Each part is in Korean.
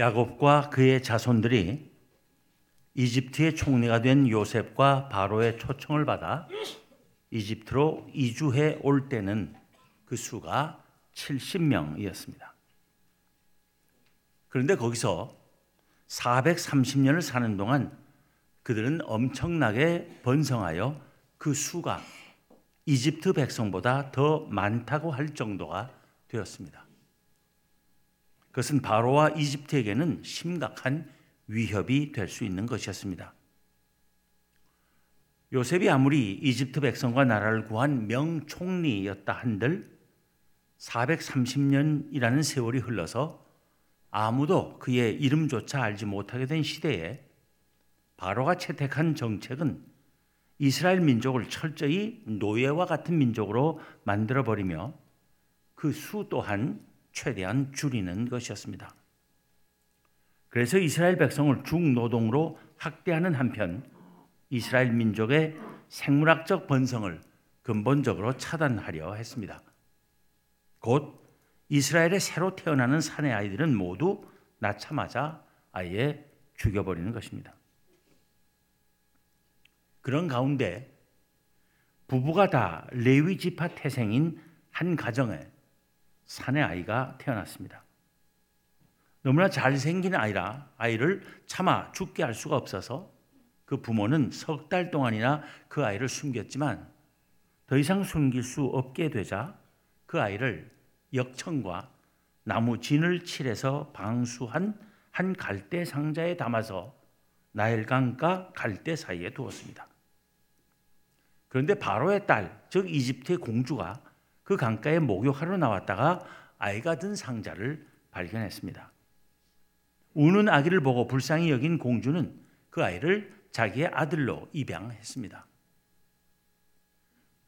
야곱과 그의 자손들이 이집트의 총리가 된 요셉과 바로의 초청을 받아 이집트로 이주해 올 때는 그 수가 70명이었습니다. 그런데 거기서 430년을 사는 동안 그들은 엄청나게 번성하여 그 수가 이집트 백성보다 더 많다고 할 정도가 되었습니다. 그것은 바로와 이집트에게는 심각한 위협이 될 수 있는 것이었습니다. 요셉이 아무리 이집트 백성과 나라를 구한 명총리였다 한들 430년이라는 세월이 흘러서 아무도 그의 이름조차 알지 못하게 된 시대에 바로가 채택한 정책은 이스라엘 민족을 철저히 노예와 같은 민족으로 만들어 버리며 그 수 또한 최대한 줄이는 것이었습니다. 그래서 이스라엘 백성을 중노동으로 학대하는 한편 이스라엘 민족의 생물학적 번성을 근본적으로 차단하려 했습니다. 곧 이스라엘에 새로 태어나는 사내 아이들은 모두 낳자마자 아예 죽여버리는 것입니다. 그런 가운데 부부가 다 레위 지파 태생인 한 가정에 사내 아이가 태어났습니다. 너무나 잘생긴 아이라 아이를 차마 죽게 할 수가 없어서 그 부모는 석 달 동안이나 그 아이를 숨겼지만 더 이상 숨길 수 없게 되자 그 아이를 역청과 나무 진을 칠해서 방수한 한 갈대 상자에 담아서 나일강과 갈대 사이에 두었습니다. 그런데 바로의 딸, 즉 이집트의 공주가 그 강가에 목욕하러 나왔다가 아이가 든 상자를 발견했습니다. 우는 아기를 보고 불쌍히 여긴 공주는 그 아이를 자기의 아들로 입양했습니다.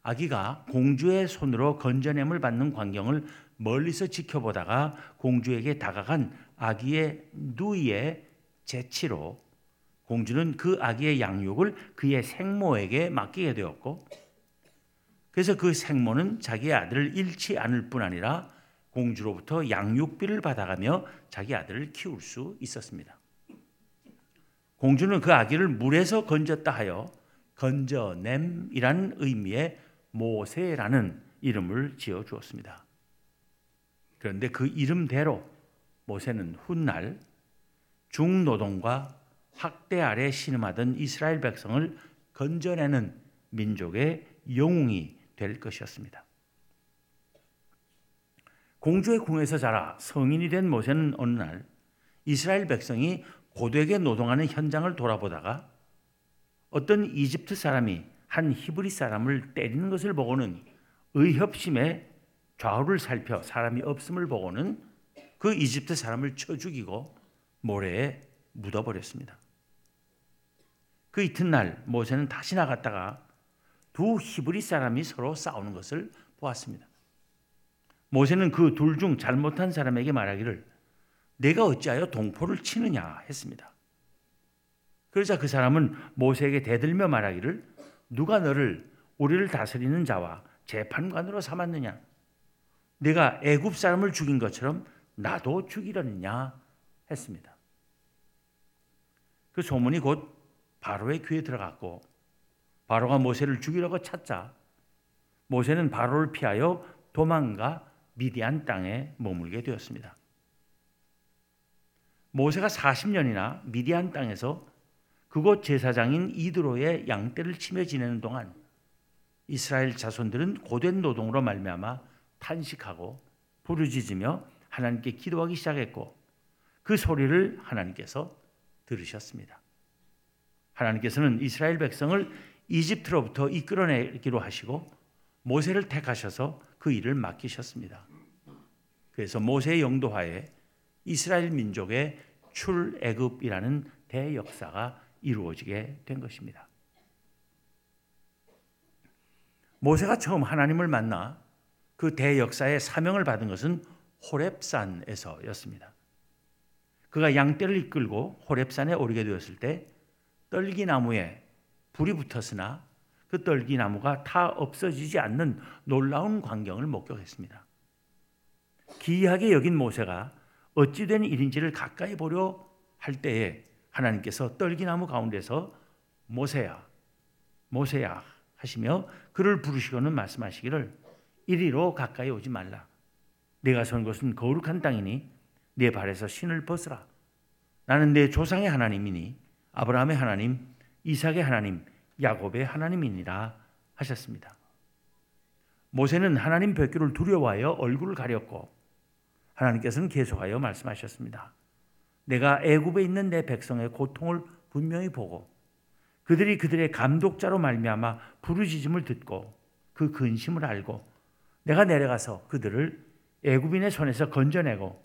아기가 공주의 손으로 건져냄을 받는 광경을 멀리서 지켜보다가 공주에게 다가간 아기의 누이의 재치로 공주는 그 아기의 양육을 그의 생모에게 맡기게 되었고 그래서 그 생모는 자기 아들을 잃지 않을 뿐 아니라 공주로부터 양육비를 받아가며 자기 아들을 키울 수 있었습니다. 공주는 그 아기를 물에서 건졌다 하여 건져냄이라는 의미의 모세라는 이름을 지어 주었습니다. 그런데 그 이름대로 모세는 훗날 중노동과 학대 아래 신음하던 이스라엘 백성을 건져내는 민족의 영웅이 될 것이었습니다. 공주의 궁에서 자라 성인이 된 모세는 어느 날 이스라엘 백성이 고되게 노동하는 현장을 돌아보다가 어떤 이집트 사람이 한 히브리 사람을 때리는 것을 보고는 의협심에 좌우를 살펴 사람이 없음을 보고는 그 이집트 사람을 쳐 죽이고 모래에 묻어버렸습니다. 그 이튿날 모세는 다시 나갔다가 두 히브리 사람이 서로 싸우는 것을 보았습니다. 모세는 그 둘 중 잘못한 사람에게 말하기를 내가 어찌하여 동포를 치느냐 했습니다. 그러자 그 사람은 모세에게 대들며 말하기를 누가 너를 우리를 다스리는 자와 재판관으로 삼았느냐? 내가 애굽 사람을 죽인 것처럼 나도 죽이려느냐 했습니다. 그 소문이 곧 바로의 귀에 들어갔고 바로가 모세를 죽이려고 찾자 모세는 바로를 피하여 도망가 미디안 땅에 머물게 되었습니다. 모세가 40년이나 미디안 땅에서 그곳 제사장인 이드로의 양떼를 치며 지내는 동안 이스라엘 자손들은 고된 노동으로 말미암아 탄식하고 부르짖으며 하나님께 기도하기 시작했고 그 소리를 하나님께서 들으셨습니다. 하나님께서는 이스라엘 백성을 이집트로부터 이끌어내기로 하시고 모세를 택하셔서 그 일을 맡기셨습니다. 그래서 모세의 영도하에 이스라엘 민족의 출애굽이라는 대역사가 이루어지게 된 것입니다. 모세가 처음 하나님을 만나 그 대역사의 사명을 받은 것은 호렙산에서였습니다. 그가 양떼를 이끌고 호렙산에 오르게 되었을 때 떨기나무에 불이 붙었으나 그 떨기 나무가 타 없어지지 않는 놀라운 광경을 목격했습니다. 기이하게 여긴 모세가 어찌 된 일인지를 가까이 보려 할 때에 하나님께서 떨기나무 가운데서 모세야 모세야 하시며 그를 부르시고는 말씀하시기를 이리로 가까이 오지 말라 내가 선 곳은 거룩한 땅이니 내 발에서 신을 벗으라 나는 내 조상의 하나님이니 아브라함의 하나님 이삭의 하나님 야곱의 하나님이니라 하셨습니다. 모세는 하나님 뵙기를 두려워하여 얼굴을 가렸고 하나님께서는 계속하여 말씀하셨습니다. 내가 애굽에 있는 내 백성의 고통을 분명히 보고 그들이 그들의 감독자로 말미암아 부르짖음을 듣고 그 근심을 알고 내가 내려가서 그들을 애굽인의 손에서 건져내고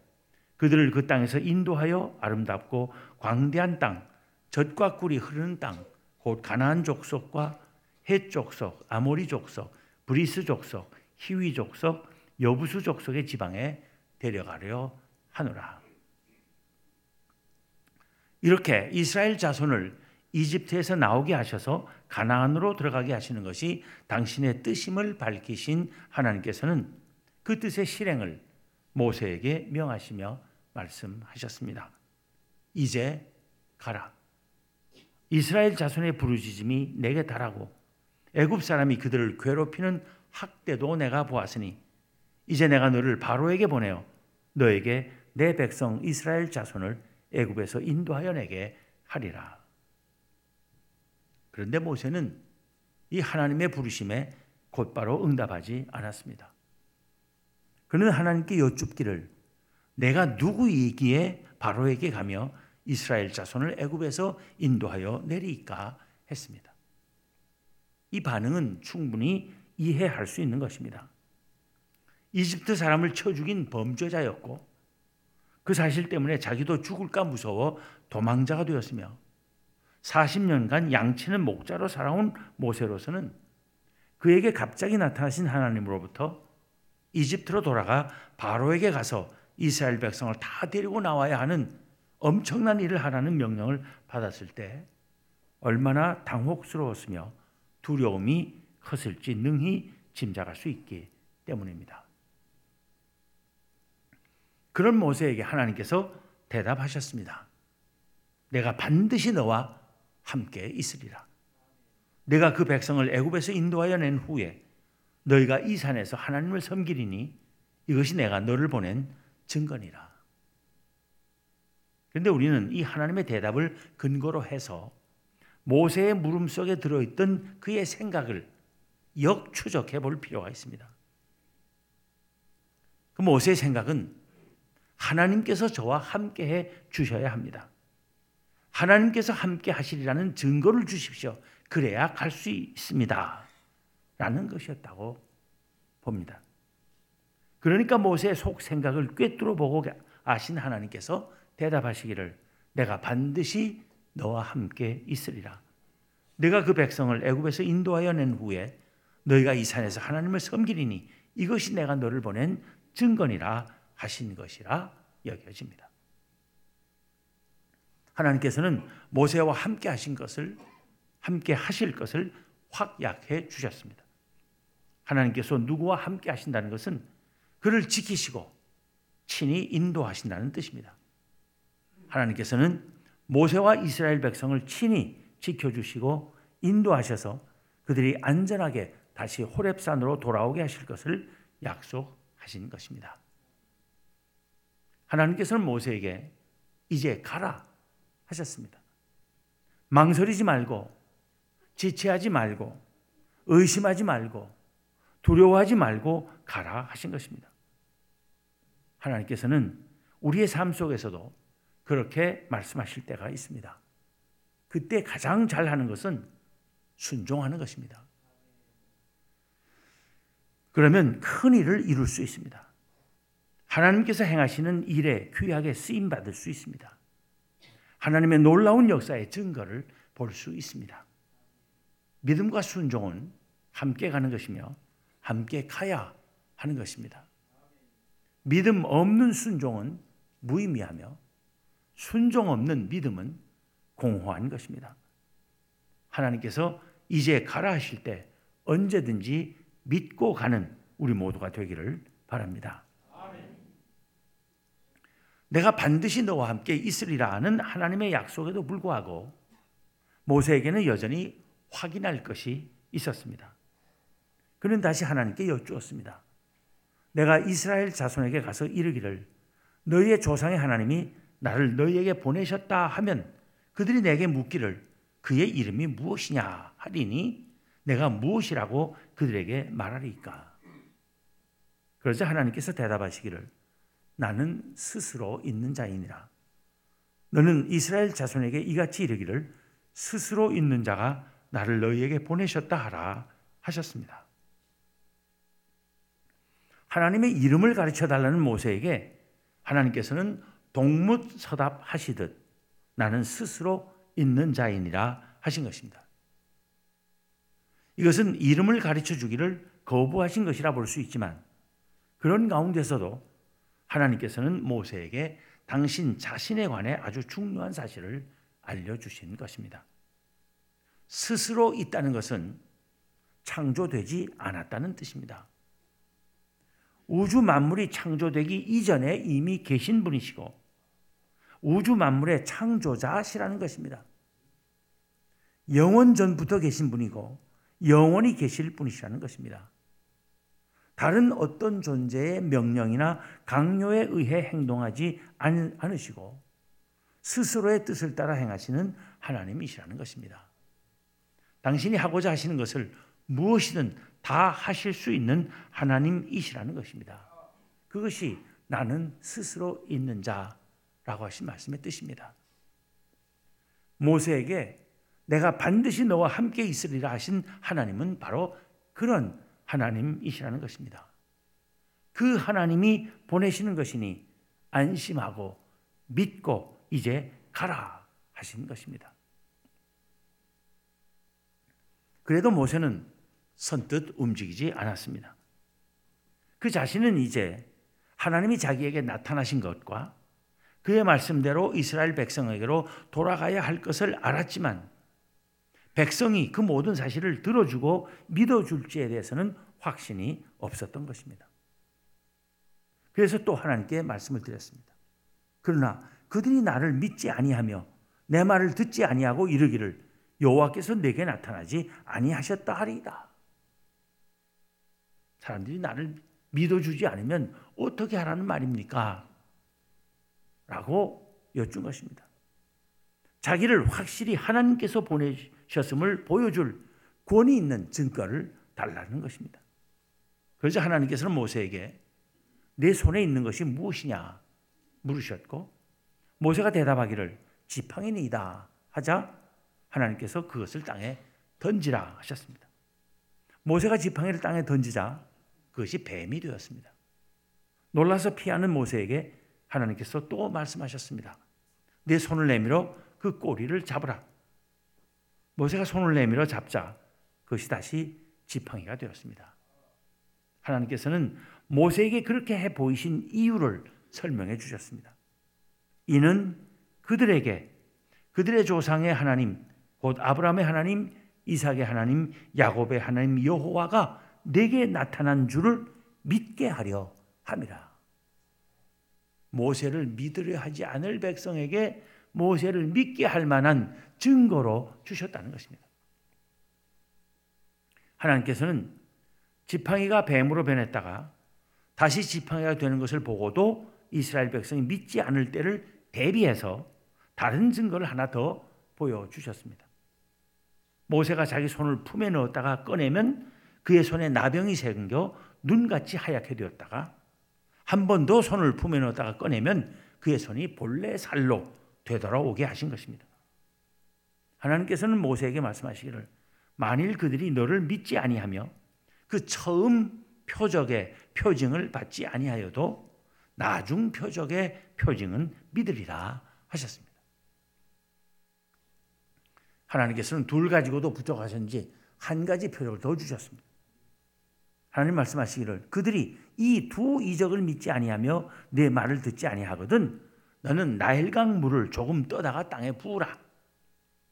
그들을 그 땅에서 인도하여 아름답고 광대한 땅, 젖과 꿀이 흐르는 땅, 곧 가나안 족속과 헷 족속, 아모리 족속, 브리스 족속, 히위 족속, 여부수 족속의 지방에 데려가려 하노라. 이렇게 이스라엘 자손을 이집트에서 나오게 하셔서 가나안으로 들어가게 하시는 것이 당신의 뜻임을 밝히신 하나님께서는 그 뜻의 실행을 모세에게 명하시며 말씀하셨습니다. 이제 가라. 이스라엘 자손의 부르짖음이 내게 달하고 애굽 사람이 그들을 괴롭히는 학대도 내가 보았으니 이제 내가 너를 바로에게 보내어 너에게 내 백성 이스라엘 자손을 애굽에서 인도하여 내게 하리라. 그런데 모세는 이 하나님의 부르심에 곧바로 응답하지 않았습니다. 그는 하나님께 여쭙기를 내가 누구이기에 바로에게 가며 이스라엘 자손을 애굽에서 인도하여 내리까 했습니다. 이 반응은 충분히 이해할 수 있는 것입니다. 이집트 사람을 쳐 죽인 범죄자였고 그 사실 때문에 자기도 죽을까 무서워 도망자가 되었으며 40년간 양치는 목자로 살아온 모세로서는 그에게 갑자기 나타나신 하나님으로부터 이집트로 돌아가 바로에게 가서 이스라엘 백성을 다 데리고 나와야 하는 엄청난 일을 하라는 명령을 받았을 때 얼마나 당혹스러웠으며 두려움이 컸을지 능히 짐작할 수 있기 때문입니다. 그런 모세에게 하나님께서 대답하셨습니다. 내가 반드시 너와 함께 있으리라. 내가 그 백성을 애굽에서 인도하여 낸 후에 너희가 이 산에서 하나님을 섬기리니 이것이 내가 너를 보낸 증거니라. 그런데 우리는 이 하나님의 대답을 근거로 해서 모세의 물음 속에 들어있던 그의 생각을 역추적해 볼 필요가 있습니다. 그 모세의 생각은 하나님께서 저와 함께 해 주셔야 합니다. 하나님께서 함께 하시리라는 증거를 주십시오. 그래야 갈 수 있습니다. 라는 것이었다고 봅니다. 그러니까 모세의 속 생각을 꿰뚫어 보고 아신 하나님께서 대답하시기를 내가 반드시 너와 함께 있으리라. 내가 그 백성을 애굽에서 인도하여 낸 후에 너희가 이 산에서 하나님을 섬기리니 이것이 내가 너를 보낸 증거니라 하신 것이라 여겨집니다. 하나님께서는 모세와 함께 하신 것을 함께 하실 것을 확약해 주셨습니다. 하나님께서 누구와 함께 하신다는 것은 그를 지키시고 친히 인도하신다는 뜻입니다. 하나님께서는 모세와 이스라엘 백성을 친히 지켜주시고 인도하셔서 그들이 안전하게 다시 호렙산으로 돌아오게 하실 것을 약속하신 것입니다. 하나님께서는 모세에게 이제 가라 하셨습니다. 망설이지 말고 지체하지 말고 의심하지 말고 두려워하지 말고 가라 하신 것입니다. 하나님께서는 우리의 삶 속에서도 그렇게 말씀하실 때가 있습니다. 그때 가장 잘하는 것은 순종하는 것입니다. 그러면 큰 일을 이룰 수 있습니다. 하나님께서 행하시는 일에 귀하게 쓰임 받을 수 있습니다. 하나님의 놀라운 역사의 증거를 볼 수 있습니다. 믿음과 순종은 함께 가는 것이며 함께 가야 하는 것입니다. 믿음 없는 순종은 무의미하며 순종 없는 믿음은 공허한 것입니다. 하나님께서 이제 가라 하실 때 언제든지 믿고 가는 우리 모두가 되기를 바랍니다. 내가 반드시 너와 함께 있으리라 하는 하나님의 약속에도 불구하고 모세에게는 여전히 확인할 것이 있었습니다. 그는 다시 하나님께 여쭈었습니다. 내가 이스라엘 자손에게 가서 이르기를 너희의 조상의 하나님이 나를 너희에게 보내셨다 하면 그들이 내게 묻기를 그의 이름이 무엇이냐 하리니 내가 무엇이라고 그들에게 말하리까. 그러자 하나님께서 대답하시기를 나는 스스로 있는 자이니라. 너는 이스라엘 자손에게 이같이 이르기를 스스로 있는 자가 나를 너희에게 보내셨다 하라 하셨습니다. 하나님의 이름을 가르쳐 달라는 모세에게 하나님께서는 동묻서답 하시듯 나는 스스로 있는 자이니라 하신 것입니다. 이것은 이름을 가르쳐 주기를 거부하신 것이라 볼 수 있지만 그런 가운데서도 하나님께서는 모세에게 당신 자신에 관해 아주 중요한 사실을 알려주신 것입니다. 스스로 있다는 것은 창조되지 않았다는 뜻입니다. 우주 만물이 창조되기 이전에 이미 계신 분이시고 우주 만물의 창조자시라는 것입니다. 영원 전부터 계신 분이고 영원히 계실 분이시라는 것입니다. 다른 어떤 존재의 명령이나 강요에 의해 행동하지 않으시고 스스로의 뜻을 따라 행하시는 하나님이시라는 것입니다. 당신이 하고자 하시는 것을 무엇이든 다 하실 수 있는 하나님이시라는 것입니다. 그것이 나는 스스로 있는 자 라고 하신 말씀의 뜻입니다. 모세에게 내가 반드시 너와 함께 있으리라 하신 하나님은 바로 그런 하나님이시라는 것입니다. 그 하나님이 보내시는 것이니 안심하고 믿고 이제 가라 하신 것입니다. 그래도 모세는 선뜻 움직이지 않았습니다. 그 자신은 이제 하나님이 자기에게 나타나신 것과 그의 말씀대로 이스라엘 백성에게로 돌아가야 할 것을 알았지만 백성이 그 모든 사실을 들어주고 믿어줄지에 대해서는 확신이 없었던 것입니다. 그래서 또 하나님께 말씀을 드렸습니다. 그러나 그들이 나를 믿지 아니하며 내 말을 듣지 아니하고 이르기를 여호와께서 내게 나타나지 아니하셨다 하리이다. 사람들이 나를 믿어주지 않으면 어떻게 하라는 말입니까? 라고 여쭌 것입니다. 자기를 확실히 하나님께서 보내셨음을 보여줄 권위 있는 증거를 달라는 것입니다. 그래서 하나님께서는 모세에게 내 손에 있는 것이 무엇이냐 물으셨고 모세가 대답하기를 지팡이니이다 하자 하나님께서 그것을 땅에 던지라 하셨습니다. 모세가 지팡이를 땅에 던지자 그것이 뱀이 되었습니다. 놀라서 피하는 모세에게 하나님께서 또 말씀하셨습니다. 내 손을 내밀어 그 꼬리를 잡으라. 모세가 손을 내밀어 잡자 그것이 다시 지팡이가 되었습니다. 하나님께서는 모세에게 그렇게 해 보이신 이유를 설명해 주셨습니다. 이는 그들에게 그들의 조상의 하나님, 곧 아브라함의 하나님, 이삭의 하나님, 야곱의 하나님 여호와가 내게 나타난 줄을 믿게 하려 함이라. 모세를 믿으려 하지 않을 백성에게 모세를 믿게 할 만한 증거로 주셨다는 것입니다. 하나님께서는 지팡이가 뱀으로 변했다가 다시 지팡이가 되는 것을 보고도 이스라엘 백성이 믿지 않을 때를 대비해서 다른 증거를 하나 더 보여주셨습니다. 모세가 자기 손을 품에 넣었다가 꺼내면 그의 손에 나병이 생겨 눈같이 하얗게 되었다가 한 번 더 손을 품에 넣었다가 꺼내면 그의 손이 본래 살로 되돌아오게 하신 것입니다. 하나님께서는 모세에게 말씀하시기를 만일 그들이 너를 믿지 아니하며 그 처음 표적의 표징을 받지 아니하여도 나중 표적의 표징은 믿으리라 하셨습니다. 하나님께서는 둘 가지고도 부족하셨는지 한 가지 표적을 더 주셨습니다. 하나님 말씀하시기를 그들이 이 두 이적을 믿지 아니하며 내 말을 듣지 아니하거든 너는 나일강 물을 조금 떠다가 땅에 부으라.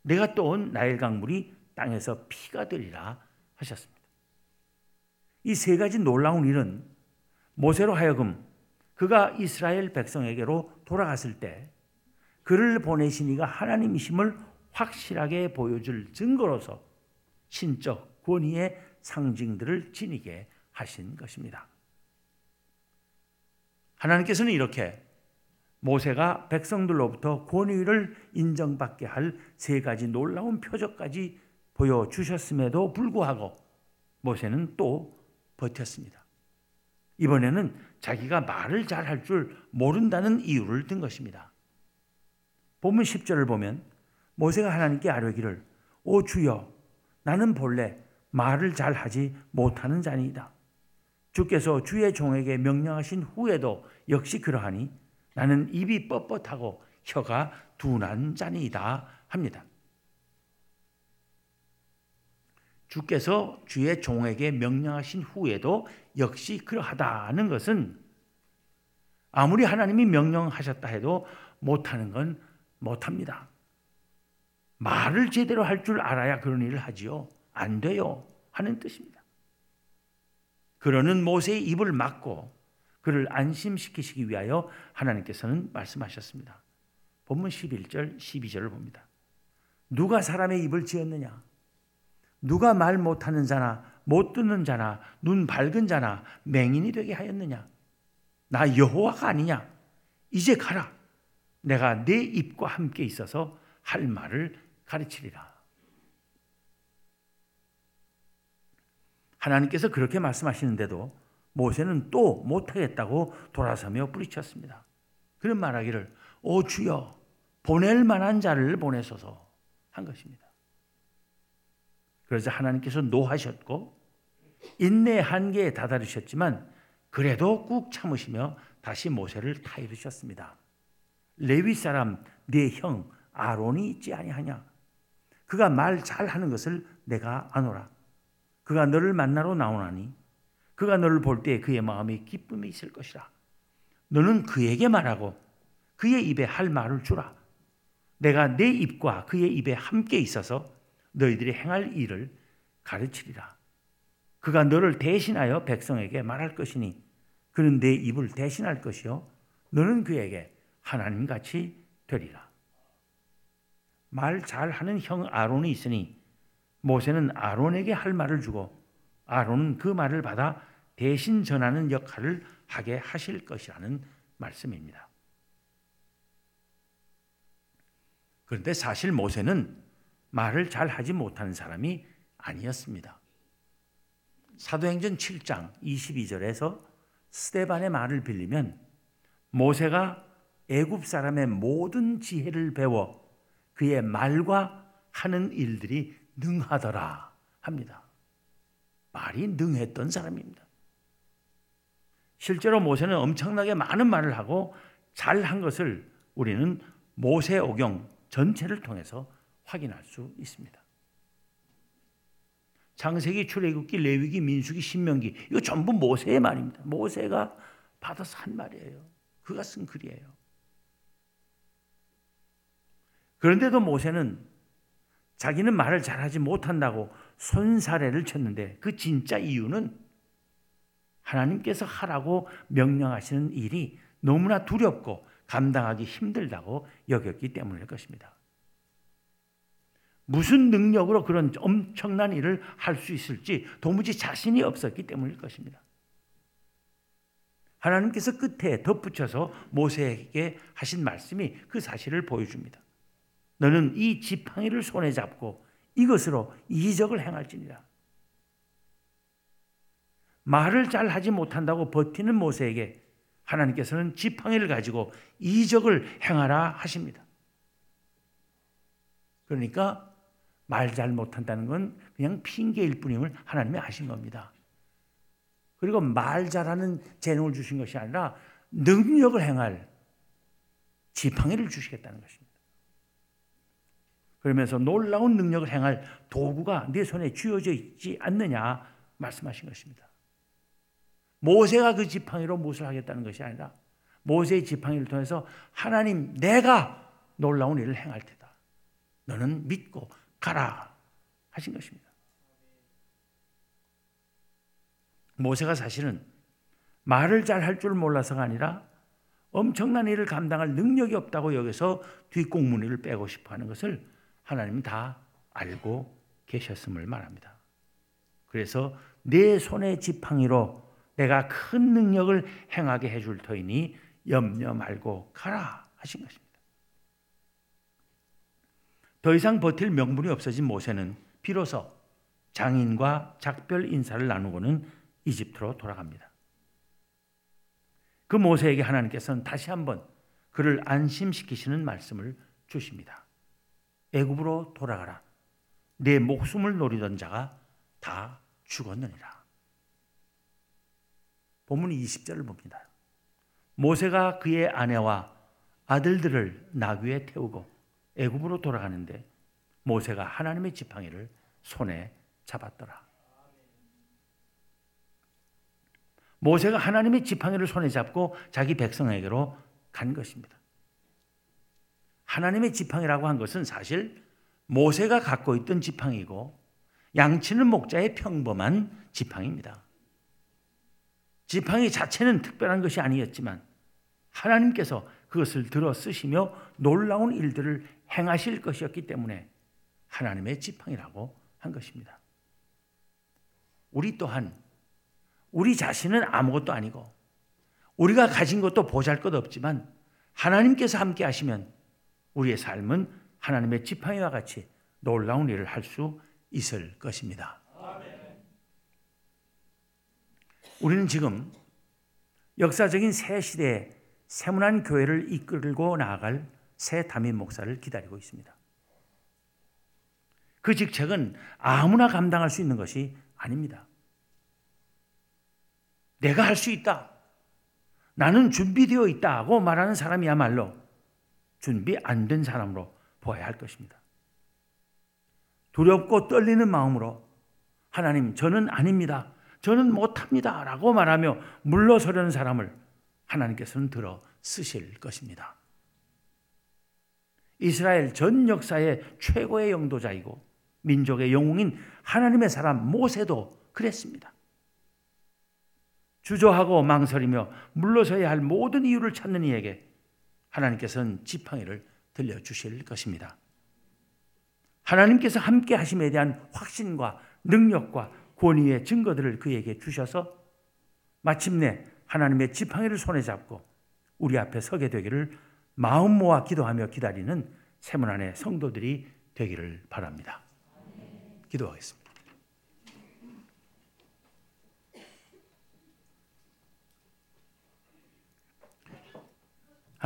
내가 떠온 나일강 물이 땅에서 피가 되리라 하셨습니다. 이 세 가지 놀라운 일은 모세로 하여금 그가 이스라엘 백성에게로 돌아갔을 때 그를 보내신 이가 하나님이심을 확실하게 보여줄 증거로서 신적 권위의 상징들을 지니게 하신 것입니다. 하나님께서는 이렇게 모세가 백성들로부터 권위를 인정받게 할 세 가지 놀라운 표적까지 보여주셨음에도 불구하고 모세는 또 버텼습니다. 이번에는 자기가 말을 잘 할 줄 모른다는 이유를 든 것입니다. 본문 10절을 보면 모세가 하나님께 아뢰기를 오 주여 나는 본래 말을 잘 하지 못하는 자니이다. 주께서 주의 종에게 명령하신 후에도 역시 그러하니 나는 입이 뻣뻣하고 혀가 둔한 자니이다 합니다. 주께서 주의 종에게 명령하신 후에도 역시 그러하다는 것은 아무리 하나님이 명령하셨다 해도 못하는 건 못합니다. 말을 제대로 할 줄 알아야 그런 일을 하지요. 안 돼요. 하는 뜻입니다. 그러는 모세의 입을 막고 그를 안심시키시기 위하여 하나님께서는 말씀하셨습니다. 본문 11절, 12절을 봅니다. 누가 사람의 입을 지었느냐? 누가 말 못하는 자나 못 듣는 자나 눈 밝은 자나 맹인이 되게 하였느냐? 나 여호와가 아니냐? 이제 가라. 내가 내 입과 함께 있어서 할 말을 가르치리라. 하나님께서 그렇게 말씀하시는데도 모세는 또 못하겠다고 돌아서며 뿌리쳤습니다. 그런 말하기를 오 주여 보낼 만한 자를 보내소서 한 것입니다. 그래서 하나님께서 노하셨고 인내 한계에 다다르셨지만 그래도 꾹 참으시며 다시 모세를 타이르셨습니다. 레위 사람 네 형 아론이 있지 아니하냐? 그가 말 잘하는 것을 내가 아노라. 그가 너를 만나러 나오나니 그가 너를 볼 때 그의 마음에 기쁨이 있을 것이라. 너는 그에게 말하고 그의 입에 할 말을 주라. 내가 내 입과 그의 입에 함께 있어서 너희들이 행할 일을 가르치리라. 그가 너를 대신하여 백성에게 말할 것이니 그는 내 입을 대신할 것이요 너는 그에게 하나님 같이 되리라. 말 잘하는 형 아론이 있으니 모세는 아론에게 할 말을 주고 아론은 그 말을 받아 대신 전하는 역할을 하게 하실 것이라는 말씀입니다. 그런데 사실 모세는 말을 잘 하지 못하는 사람이 아니었습니다. 사도행전 7장 22절에서 스테반의 말을 빌리면 모세가 애굽 사람의 모든 지혜를 배워 그의 말과 하는 일들이 능하더라 합니다. 말이 능했던 사람입니다. 실제로 모세는 엄청나게 많은 말을 하고 잘한 것을 우리는 모세오경 전체를 통해서 확인할 수 있습니다. 창세기, 출애굽기, 레위기, 민수기, 신명기 이거 전부 모세의 말입니다. 모세가 받아서 한 말이에요. 그가 쓴 글이에요. 그런데도 모세는 자기는 말을 잘하지 못한다고 손사래를 쳤는데 그 진짜 이유는 하나님께서 하라고 명령하시는 일이 너무나 두렵고 감당하기 힘들다고 여겼기 때문일 것입니다. 무슨 능력으로 그런 엄청난 일을 할 수 있을지 도무지 자신이 없었기 때문일 것입니다. 하나님께서 끝에 덧붙여서 모세에게 하신 말씀이 그 사실을 보여줍니다. 너는 이 지팡이를 손에 잡고 이것으로 이적을 행할지니라. 말을 잘 하지 못한다고 버티는 모세에게 하나님께서는 지팡이를 가지고 이적을 행하라 하십니다. 그러니까 말 잘 못한다는 건 그냥 핑계일 뿐임을 하나님이 아신 겁니다. 그리고 말 잘하는 재능을 주신 것이 아니라 능력을 행할 지팡이를 주시겠다는 것입니다. 그러면서 놀라운 능력을 행할 도구가 네 손에 쥐어져 있지 않느냐 말씀하신 것입니다. 모세가 그 지팡이로 무엇을 하겠다는 것이 아니라 모세의 지팡이를 통해서 하나님 내가 놀라운 일을 행할 테다. 너는 믿고 가라 하신 것입니다. 모세가 사실은 말을 잘 할 줄 몰라서가 아니라 엄청난 일을 감당할 능력이 없다고 여기서 뒷공무니를 빼고 싶어 하는 것을 하나님은 다 알고 계셨음을 말합니다. 그래서 내 손의 지팡이로 내가 큰 능력을 행하게 해줄 터이니 염려 말고 가라 하신 것입니다. 더 이상 버틸 명분이 없어진 모세는 비로소 장인과 작별 인사를 나누고는 이집트로 돌아갑니다. 그 모세에게 하나님께서는 다시 한번 그를 안심시키시는 말씀을 주십니다. 애굽으로 돌아가라. 내 목숨을 노리던 자가 다 죽었느니라. 본문 20절을 봅니다. 모세가 그의 아내와 아들들을 나귀에 태우고 애굽으로 돌아가는데 모세가 하나님의 지팡이를 손에 잡았더라. 모세가 하나님의 지팡이를 손에 잡고 자기 백성에게로 간 것입니다. 하나님의 지팡이라고 한 것은 사실 모세가 갖고 있던 지팡이고 양치는 목자의 평범한 지팡이입니다. 지팡이 자체는 특별한 것이 아니었지만 하나님께서 그것을 들어 쓰시며 놀라운 일들을 행하실 것이었기 때문에 하나님의 지팡이라고 한 것입니다. 우리 또한 우리 자신은 아무것도 아니고 우리가 가진 것도 보잘 것 없지만 하나님께서 함께 하시면 우리의 삶은 하나님의 지팡이와 같이 놀라운 일을 할 수 있을 것입니다. 우리는 지금 역사적인 새 시대에 세문안 교회를 이끌고 나아갈 새 담임 목사를 기다리고 있습니다. 그 직책은 아무나 감당할 수 있는 것이 아닙니다. 내가 할 수 있다. 나는 준비되어 있다고 말하는 사람이야말로 준비 안 된 사람으로 보아야 할 것입니다. 두렵고 떨리는 마음으로 하나님, 저는 아닙니다. 저는 못합니다. 라고 말하며 물러서려는 사람을 하나님께서는 들어 쓰실 것입니다. 이스라엘 전 역사의 최고의 영도자이고 민족의 영웅인 하나님의 사람 모세도 그랬습니다. 주저하고 망설이며 물러서야 할 모든 이유를 찾는 이에게 하나님께서는 지팡이를 들려주실 것입니다. 하나님께서 함께 하심에 대한 확신과 능력과 권위의 증거들을 그에게 주셔서 마침내 하나님의 지팡이를 손에 잡고 우리 앞에 서게 되기를 마음 모아 기도하며 기다리는 세문안의 성도들이 되기를 바랍니다. 기도하겠습니다.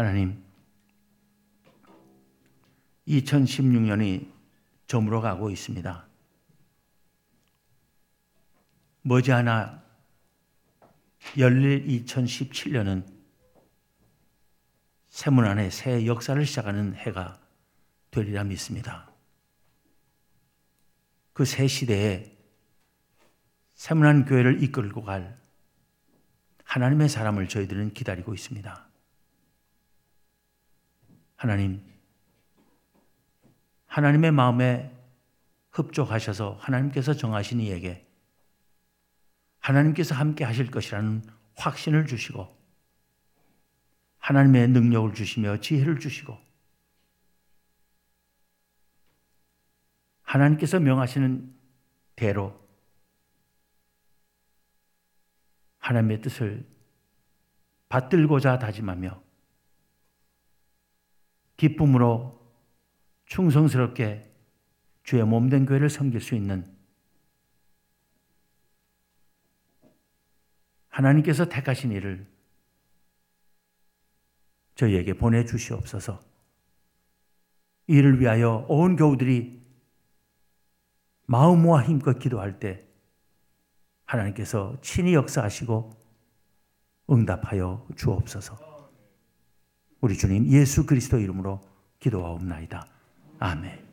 하나님, 2016년이 저물어 가고 있습니다. 머지않아 열릴 2017년은 세문 안에 새 역사를 시작하는 해가 되리라 믿습니다. 그 새 시대에 세문안 교회를 이끌고 갈 하나님의 사람을 저희들은 기다리고 있습니다. 하나님, 하나님의 마음에 흡족하셔서 하나님께서 정하신 이에게 하나님께서 함께 하실 것이라는 확신을 주시고 하나님의 능력을 주시며 지혜를 주시고 하나님께서 명하시는 대로 하나님의 뜻을 받들고자 다짐하며 기쁨으로 충성스럽게 주의 몸된 교회를 섬길 수 있는 하나님께서 택하신 일을 저희에게 보내주시옵소서. 이를 위하여 온 교우들이 마음 모아 힘껏 기도할 때 하나님께서 친히 역사하시고 응답하여 주옵소서. 우리 주님 예수 그리스도 이름으로 기도하옵나이다. 아멘.